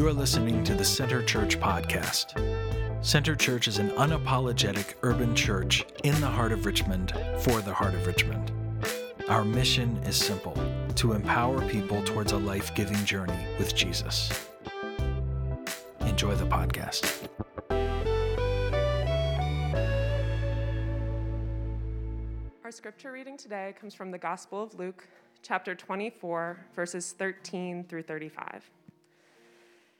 You are listening to the Center Church podcast. Center Church is an unapologetic urban church in the heart of Richmond for the heart of Richmond. Our mission is simple to empower people towards a life giving journey with Jesus. Enjoy the podcast. Our scripture reading today comes from the Gospel of Luke, chapter 24, verses 13 through 35.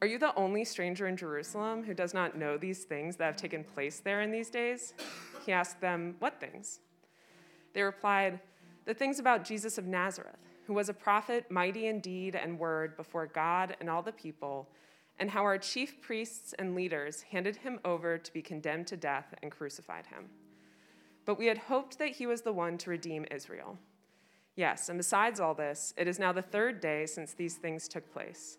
Are you the only stranger in Jerusalem who does not know these things that have taken place there in these days? He asked them, What things? They replied, The things about Jesus of Nazareth, who was a prophet, mighty in deed and word before God and all the people, and how our chief priests and leaders handed him over to be condemned to death and crucified him. But we had hoped that he was the one to redeem Israel. Yes, and besides all this, it is now the third day since these things took place.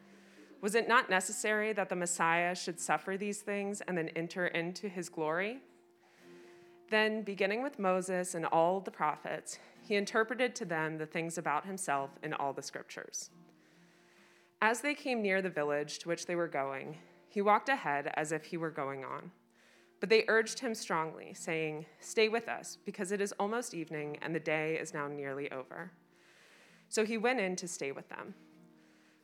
Was it not necessary that the Messiah should suffer these things and then enter into his glory? Then, beginning with Moses and all the prophets, he interpreted to them the things about himself in all the scriptures. As they came near the village to which they were going, he walked ahead as if he were going on. But they urged him strongly, saying, Stay with us, because it is almost evening and the day is now nearly over. So he went in to stay with them.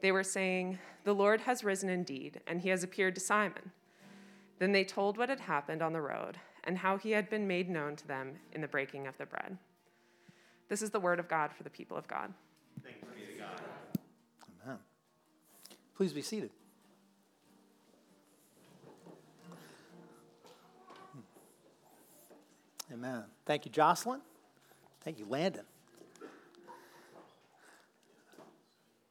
They were saying, The Lord has risen indeed, and he has appeared to Simon. Then they told what had happened on the road and how he had been made known to them in the breaking of the bread. This is the word of God for the people of God. Thanks be to God. Amen. Please be seated. Hmm. Amen. Thank you, Jocelyn. Thank you, Landon.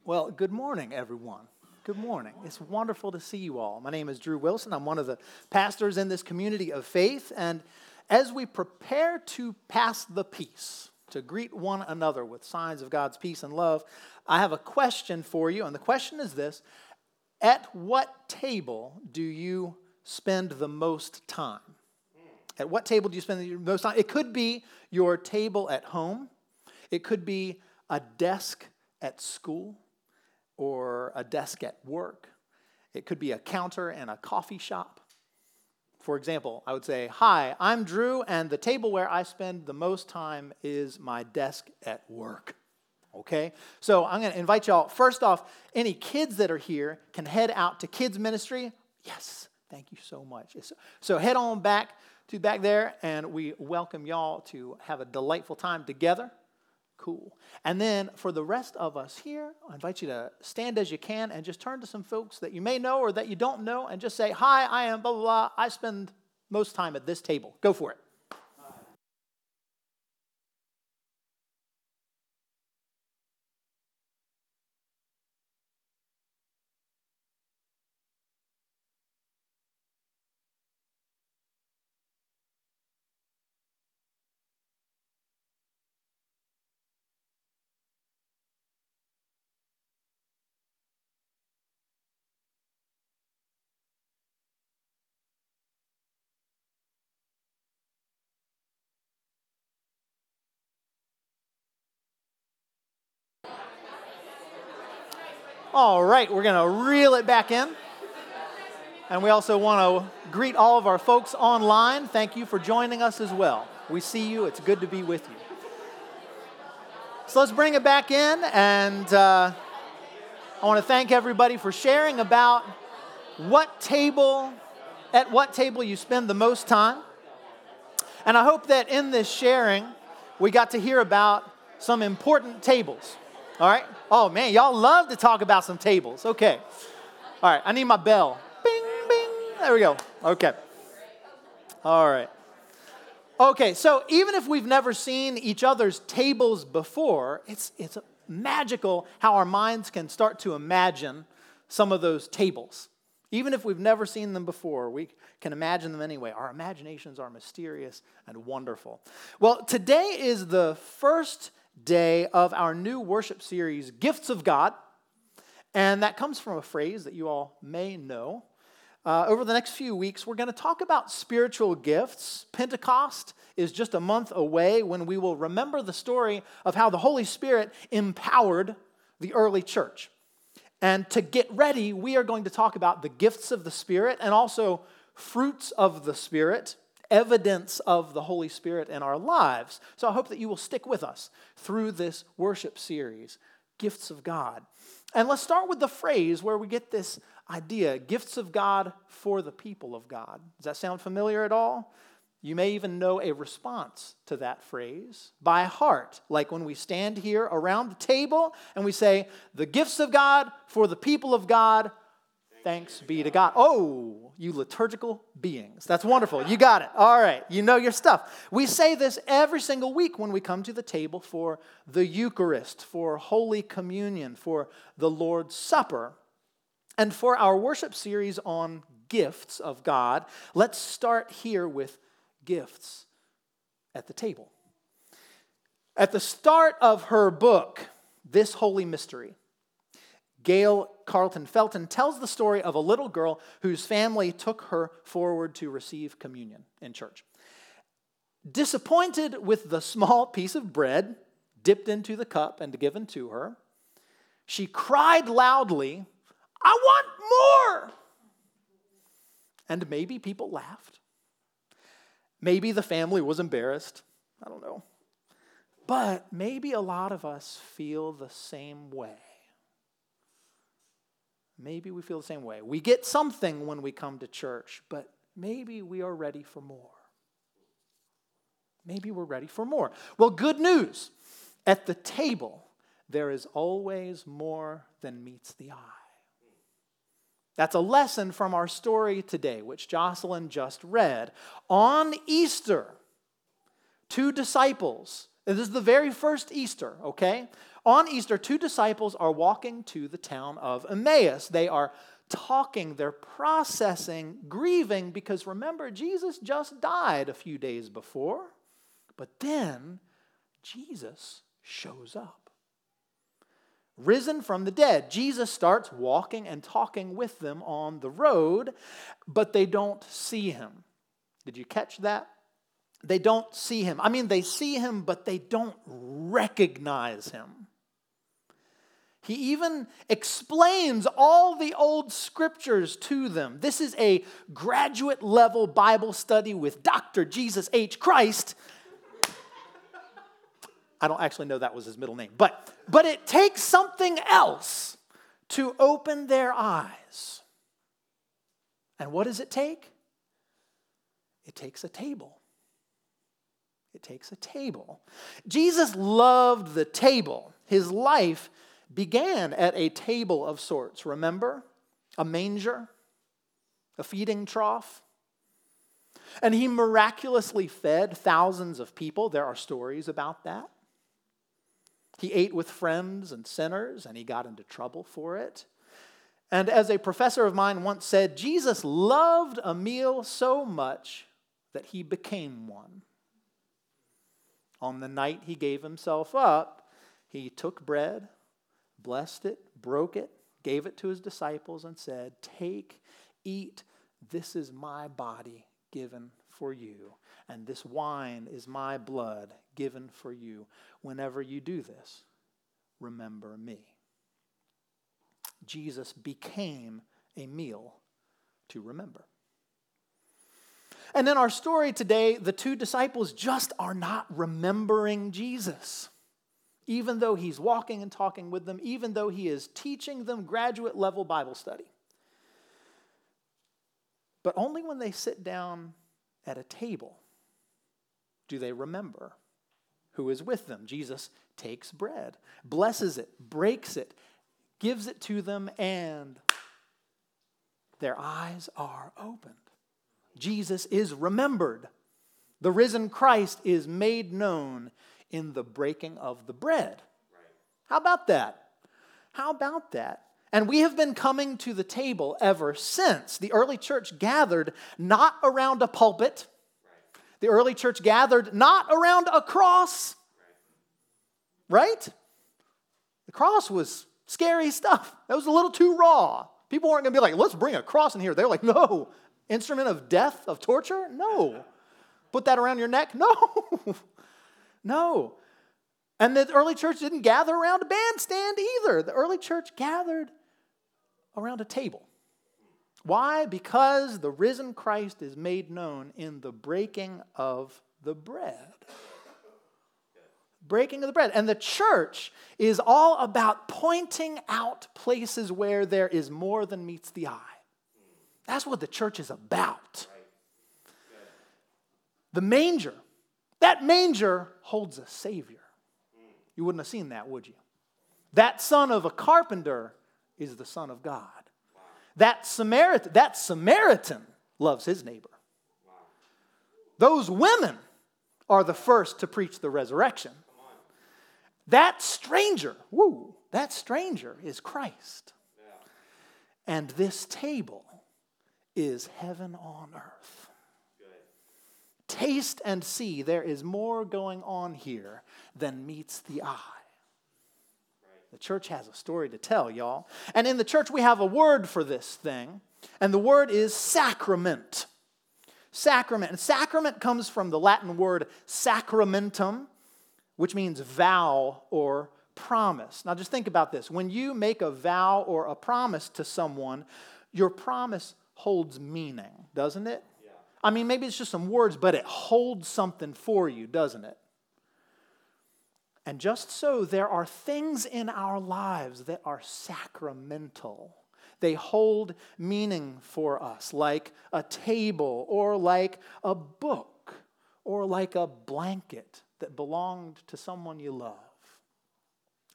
Well, good morning, everyone. Good morning. It's wonderful to see you all. My name is Drew Wilson. I'm one of the pastors in this community of faith. And as we prepare to pass the peace, to greet one another with signs of God's peace and love, I have a question for you. And the question is this At what table do you spend the most time? At what table do you spend the most time? It could be your table at home, it could be a desk at school a desk at work. It could be a counter in a coffee shop. For example, I would say, Hi, I'm Drew, and the table where I spend the most time is my desk at work. Okay? So I'm going to invite y'all. First off, any kids that are here can head out to kids' ministry. Yes, thank you so much. So head on back to back there, and we welcome y'all to have a delightful time together. Cool. And then for the rest of us here, I invite you to stand as you can and just turn to some folks that you may know or that you don't know and just say, Hi, I am blah, blah, blah. I spend most time at this table. Go for it. All right, we're going to reel it back in. And we also want to greet all of our folks online. Thank you for joining us as well. We see you, it's good to be with you. So let's bring it back in, and uh, I want to thank everybody for sharing about what table, at what table you spend the most time. And I hope that in this sharing, we got to hear about some important tables. All right? Oh man, y'all love to talk about some tables. Okay. All right, I need my bell. Bing, bing. There we go. Okay. All right. Okay, so even if we've never seen each other's tables before, it's, it's magical how our minds can start to imagine some of those tables. Even if we've never seen them before, we can imagine them anyway. Our imaginations are mysterious and wonderful. Well, today is the first day of our new worship series, Gifts of God. And that comes from a phrase that you all may know. Uh, over the next few weeks, we're going to talk about spiritual gifts. Pentecost is just a month away when we will remember the story of how the Holy Spirit empowered the early church. And to get ready, we are going to talk about the gifts of the Spirit and also fruits of the Spirit evidence of the Holy Spirit in our lives. So I hope that you will stick with us through this worship series, Gifts of God. And let's start with the phrase where we get this idea gifts of God for the people of God. Does that sound familiar at all? You may even know a response to that phrase by heart, like when we stand here around the table and we say, The gifts of God for the people of God Thanks be to God. Oh, you liturgical beings. That's wonderful. You got it. All right. You know your stuff. We say this every single week when we come to the table for the Eucharist, for Holy Communion, for the Lord's Supper. And for our worship series on gifts of God, let's start here with gifts at the table. At the start of her book, This Holy Mystery, Gayle Carlton Felton tells the story of a little girl whose family took her forward to receive communion in church. Disappointed with the small piece of bread dipped into the cup and given to her, she cried loudly, I want more! And maybe people laughed. Maybe the family was embarrassed. I don't know. But maybe a lot of us feel the same way. Maybe we feel the same way. We get something when we come to church, but maybe we are ready for more. Maybe we're ready for more. Well, good news. At the table, there is always more than meets the eye. That's a lesson from our story today, which Jocelyn just read. On Easter, two disciples, this is the very first Easter, okay? On Easter, two disciples are walking to the town of Emmaus. They are talking, they're processing, grieving, because remember, Jesus just died a few days before. But then Jesus shows up. Risen from the dead, Jesus starts walking and talking with them on the road, but they don't see him. Did you catch that? They don't see him. I mean, they see him, but they don't recognize him. He even explains all the old scriptures to them. This is a graduate level Bible study with Dr. Jesus H. Christ. I don't actually know that was his middle name, but, but it takes something else to open their eyes. And what does it take? It takes a table. It takes a table. Jesus loved the table. His life began at a table of sorts, remember? A manger, a feeding trough. And he miraculously fed thousands of people. There are stories about that. He ate with friends and sinners, and he got into trouble for it. And as a professor of mine once said, Jesus loved a meal so much that he became one. On the night he gave himself up, he took bread blessed it, broke it, gave it to his disciples, and said, Take, eat, this is my body given for you, and this wine is my blood given for you. Whenever you do this, remember me. Jesus became a meal to remember. And in our story today, the two disciples just are not remembering Jesus. Even though he's walking and talking with them, even though he is teaching them graduate level Bible study. But only when they sit down at a table do they remember who is with them. Jesus takes bread, blesses it, breaks it, gives it to them, and their eyes are opened. Jesus is remembered. The risen Christ is made known in the breaking of the bread. How about that? How about that? And we have been coming to the table ever since. The early church gathered not around a pulpit, the early church gathered not around a cross, right? The cross was scary stuff. That was a little too raw. People weren't going to be like, let's bring a cross in here. They're like, no. Instrument of death, of torture? No. Put that around your neck? No. no. And the early church didn't gather around a bandstand either. The early church gathered around a table. Why? Because the risen Christ is made known in the breaking of the bread. Breaking of the bread. And the church is all about pointing out places where there is more than meets the eye. That's what the church is about. The manger, that manger holds a Savior. You wouldn't have seen that, would you? That son of a carpenter is the Son of God. That Samaritan, that Samaritan loves his neighbor. Those women are the first to preach the resurrection. That stranger, woo, that stranger is Christ. And this table is heaven on earth. Taste and see, there is more going on here than meets the eye. The church has a story to tell, y'all. And in the church, we have a word for this thing, and the word is sacrament. Sacrament. And sacrament comes from the Latin word sacramentum, which means vow or promise. Now, just think about this. When you make a vow or a promise to someone, your promise holds meaning, doesn't it? Yeah. I mean, maybe it's just some words, but it holds something for you, doesn't it? And just so, there are things in our lives that are sacramental. They hold meaning for us, like a table, or like a book, or like a blanket that belonged to someone you love,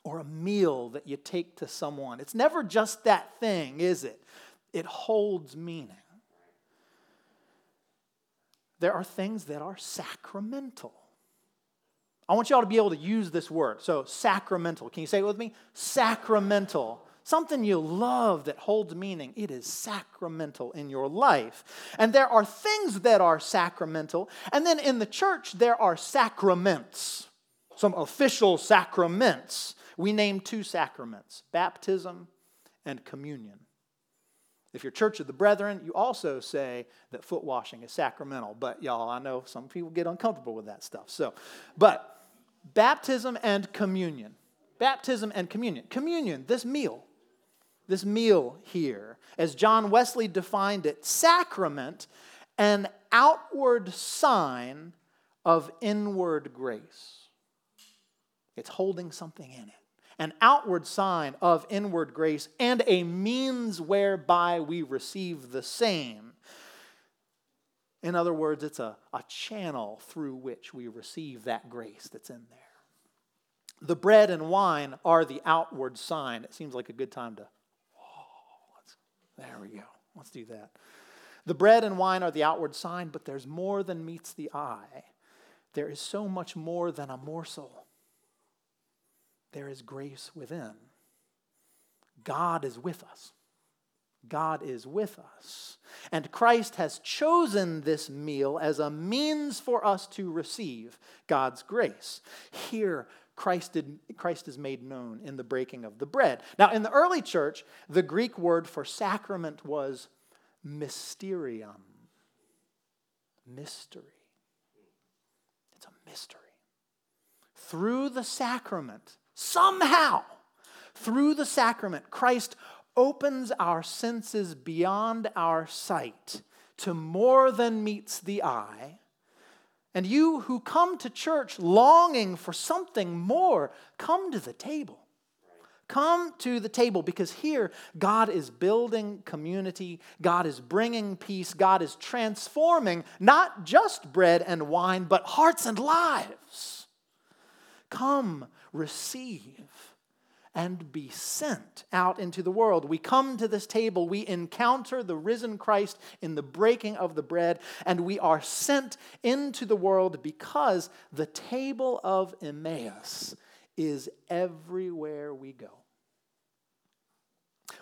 or a meal that you take to someone. It's never just that thing, is it? It holds meaning. There are things that are sacramental. I want you all to be able to use this word. So, sacramental. Can you say it with me? Sacramental. Something you love that holds meaning. It is sacramental in your life. And there are things that are sacramental. And then in the church, there are sacraments, some official sacraments. We name two sacraments baptism and communion. If you're Church of the Brethren, you also say that foot washing is sacramental. But y'all, I know some people get uncomfortable with that stuff. So, but baptism and communion. Baptism and communion. Communion, this meal, this meal here, as John Wesley defined it, sacrament, an outward sign of inward grace. It's holding something in it. An outward sign of inward grace and a means whereby we receive the same. In other words, it's a, a channel through which we receive that grace that's in there. The bread and wine are the outward sign. It seems like a good time to, oh, there we go. Let's do that. The bread and wine are the outward sign, but there's more than meets the eye. There is so much more than a morsel. There is grace within. God is with us. God is with us. And Christ has chosen this meal as a means for us to receive God's grace. Here, Christ, did, Christ is made known in the breaking of the bread. Now, in the early church, the Greek word for sacrament was mysterium. Mystery. It's a mystery. Through the sacrament, somehow, through the sacrament, Christ opens our senses beyond our sight to more than meets the eye. And you who come to church longing for something more, come to the table. Come to the table because here God is building community, God is bringing peace, God is transforming not just bread and wine, but hearts and lives. Come, receive and be sent out into the world. We come to this table, we encounter the risen Christ in the breaking of the bread, and we are sent into the world because the table of Emmaus is everywhere we go.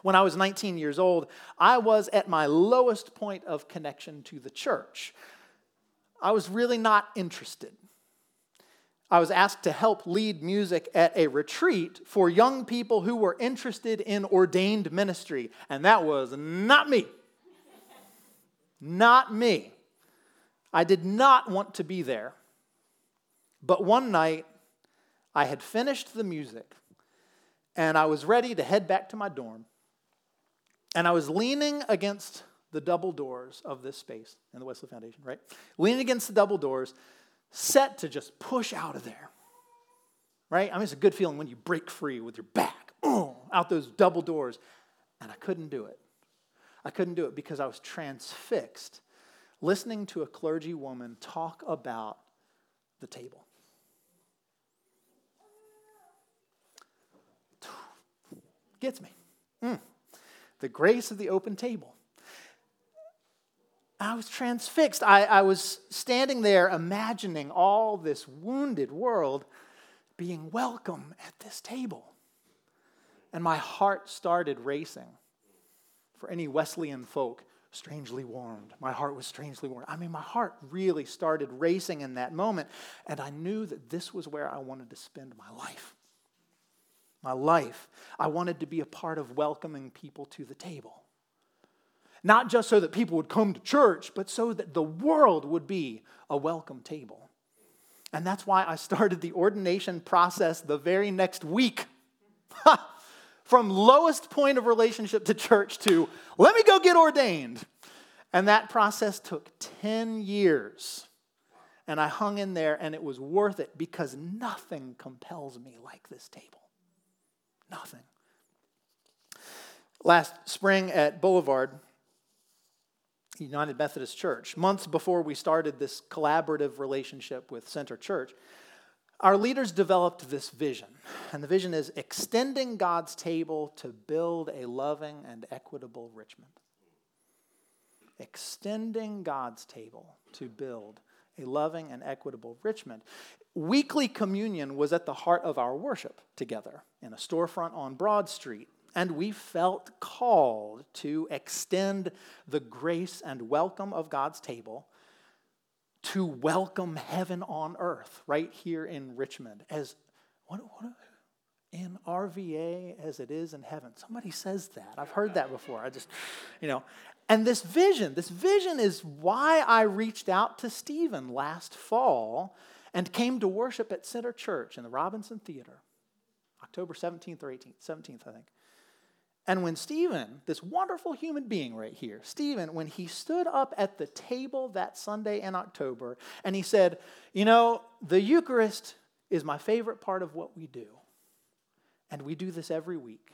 When I was 19 years old, I was at my lowest point of connection to the church. I was really not interested. I was asked to help lead music at a retreat for young people who were interested in ordained ministry, and that was not me. not me. I did not want to be there. But one night, I had finished the music, and I was ready to head back to my dorm. And I was leaning against the double doors of this space in the Wesley Foundation, right? Leaning against the double doors set to just push out of there. Right? I mean, it's a good feeling when you break free with your back oh, out those double doors. And I couldn't do it. I couldn't do it because I was transfixed listening to a clergy woman talk about the table. Gets me. Mm. The grace of the open table. I was transfixed. I, I was standing there imagining all this wounded world being welcome at this table. And my heart started racing. For any Wesleyan folk, strangely warmed. My heart was strangely warmed. I mean, my heart really started racing in that moment. And I knew that this was where I wanted to spend my life. My life. I wanted to be a part of welcoming people to the table. Not just so that people would come to church, but so that the world would be a welcome table. And that's why I started the ordination process the very next week. From lowest point of relationship to church to let me go get ordained. And that process took 10 years. And I hung in there, and it was worth it because nothing compels me like this table. Nothing. Last spring at Boulevard, United Methodist Church, months before we started this collaborative relationship with Center Church, our leaders developed this vision. And the vision is extending God's table to build a loving and equitable Richmond. Extending God's table to build a loving and equitable Richmond. Weekly communion was at the heart of our worship together in a storefront on Broad Street and we felt called to extend the grace and welcome of God's table to welcome heaven on earth right here in Richmond as what, what in RVA as it is in heaven. Somebody says that. I've heard that before. I just, you know. And this vision, this vision is why I reached out to Stephen last fall and came to worship at Center Church in the Robinson Theater, October 17th or 18th, 17th, I think. And when Stephen, this wonderful human being right here, Stephen, when he stood up at the table that Sunday in October and he said, You know, the Eucharist is my favorite part of what we do. And we do this every week.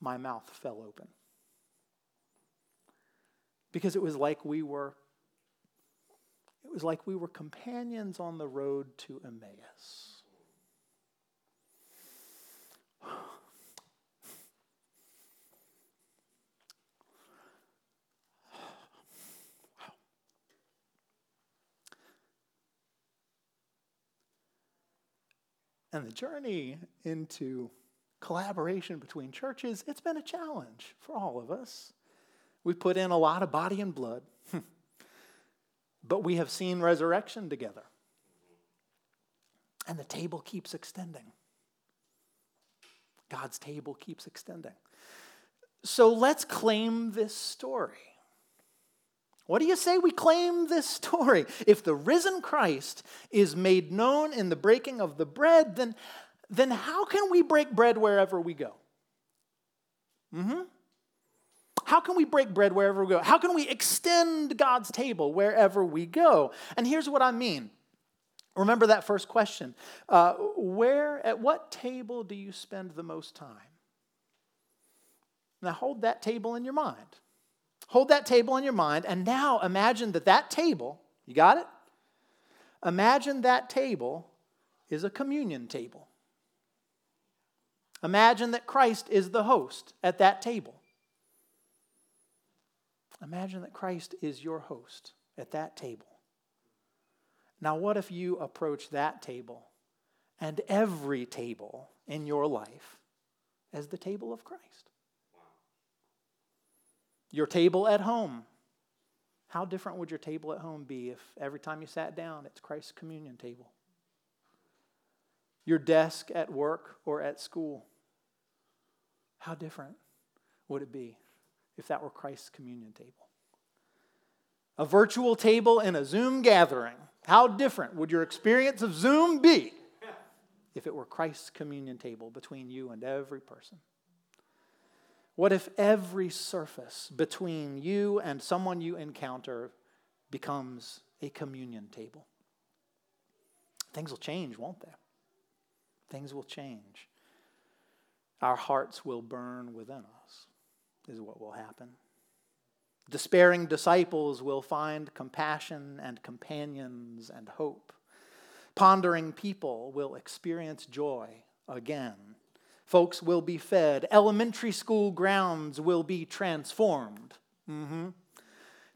My mouth fell open. Because it was like we were it was like we were companions on the road to Emmaus. And the journey into collaboration between churches, it's been a challenge for all of us. We've put in a lot of body and blood, but we have seen resurrection together. And the table keeps extending. God's table keeps extending. So let's claim this story. What do you say we claim this story? If the risen Christ is made known in the breaking of the bread, then, then how can we break bread wherever we go? Mm-hmm. How can we break bread wherever we go? How can we extend God's table wherever we go? And here's what I mean. Remember that first question. Uh, where, at what table do you spend the most time? Now hold that table in your mind. Hold that table in your mind, and now imagine that that table, you got it? Imagine that table is a communion table. Imagine that Christ is the host at that table. Imagine that Christ is your host at that table. Now, what if you approach that table and every table in your life as the table of Christ? Your table at home. How different would your table at home be if every time you sat down, it's Christ's communion table? Your desk at work or at school. How different would it be if that were Christ's communion table? A virtual table in a Zoom gathering. How different would your experience of Zoom be if it were Christ's communion table between you and every person? What if every surface between you and someone you encounter becomes a communion table? Things will change, won't they? Things will change. Our hearts will burn within us, is what will happen. Despairing disciples will find compassion and companions and hope. Pondering people will experience joy again. Folks will be fed. Elementary school grounds will be transformed. Mm-hmm.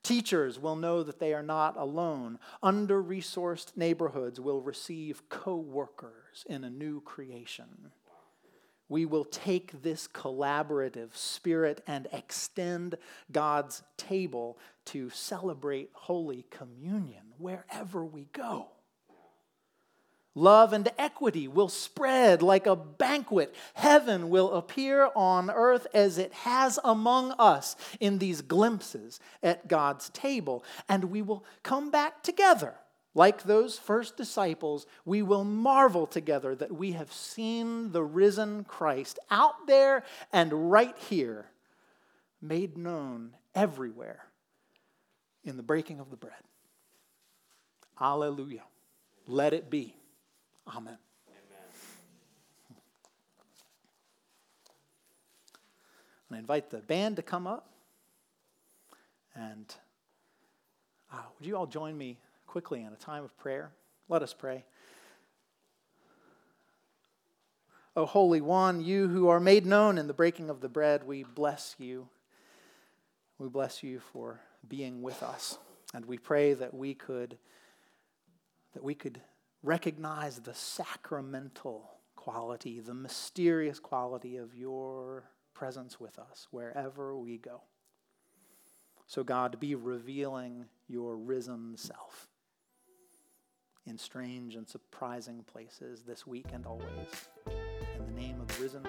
Teachers will know that they are not alone. Under resourced neighborhoods will receive co workers in a new creation we will take this collaborative spirit and extend God's table to celebrate Holy Communion wherever we go. Love and equity will spread like a banquet. Heaven will appear on earth as it has among us in these glimpses at God's table, and we will come back together like those first disciples, we will marvel together that we have seen the risen Christ out there and right here, made known everywhere in the breaking of the bread. Alleluia. Let it be. Amen. Amen. I invite the band to come up. And uh, would you all join me quickly in a time of prayer. Let us pray. O Holy One, you who are made known in the breaking of the bread, we bless you. We bless you for being with us. And we pray that we could that we could recognize the sacramental quality, the mysterious quality of your presence with us wherever we go. So, God, be revealing your risen self in strange and surprising places this week and always. In the name of the risen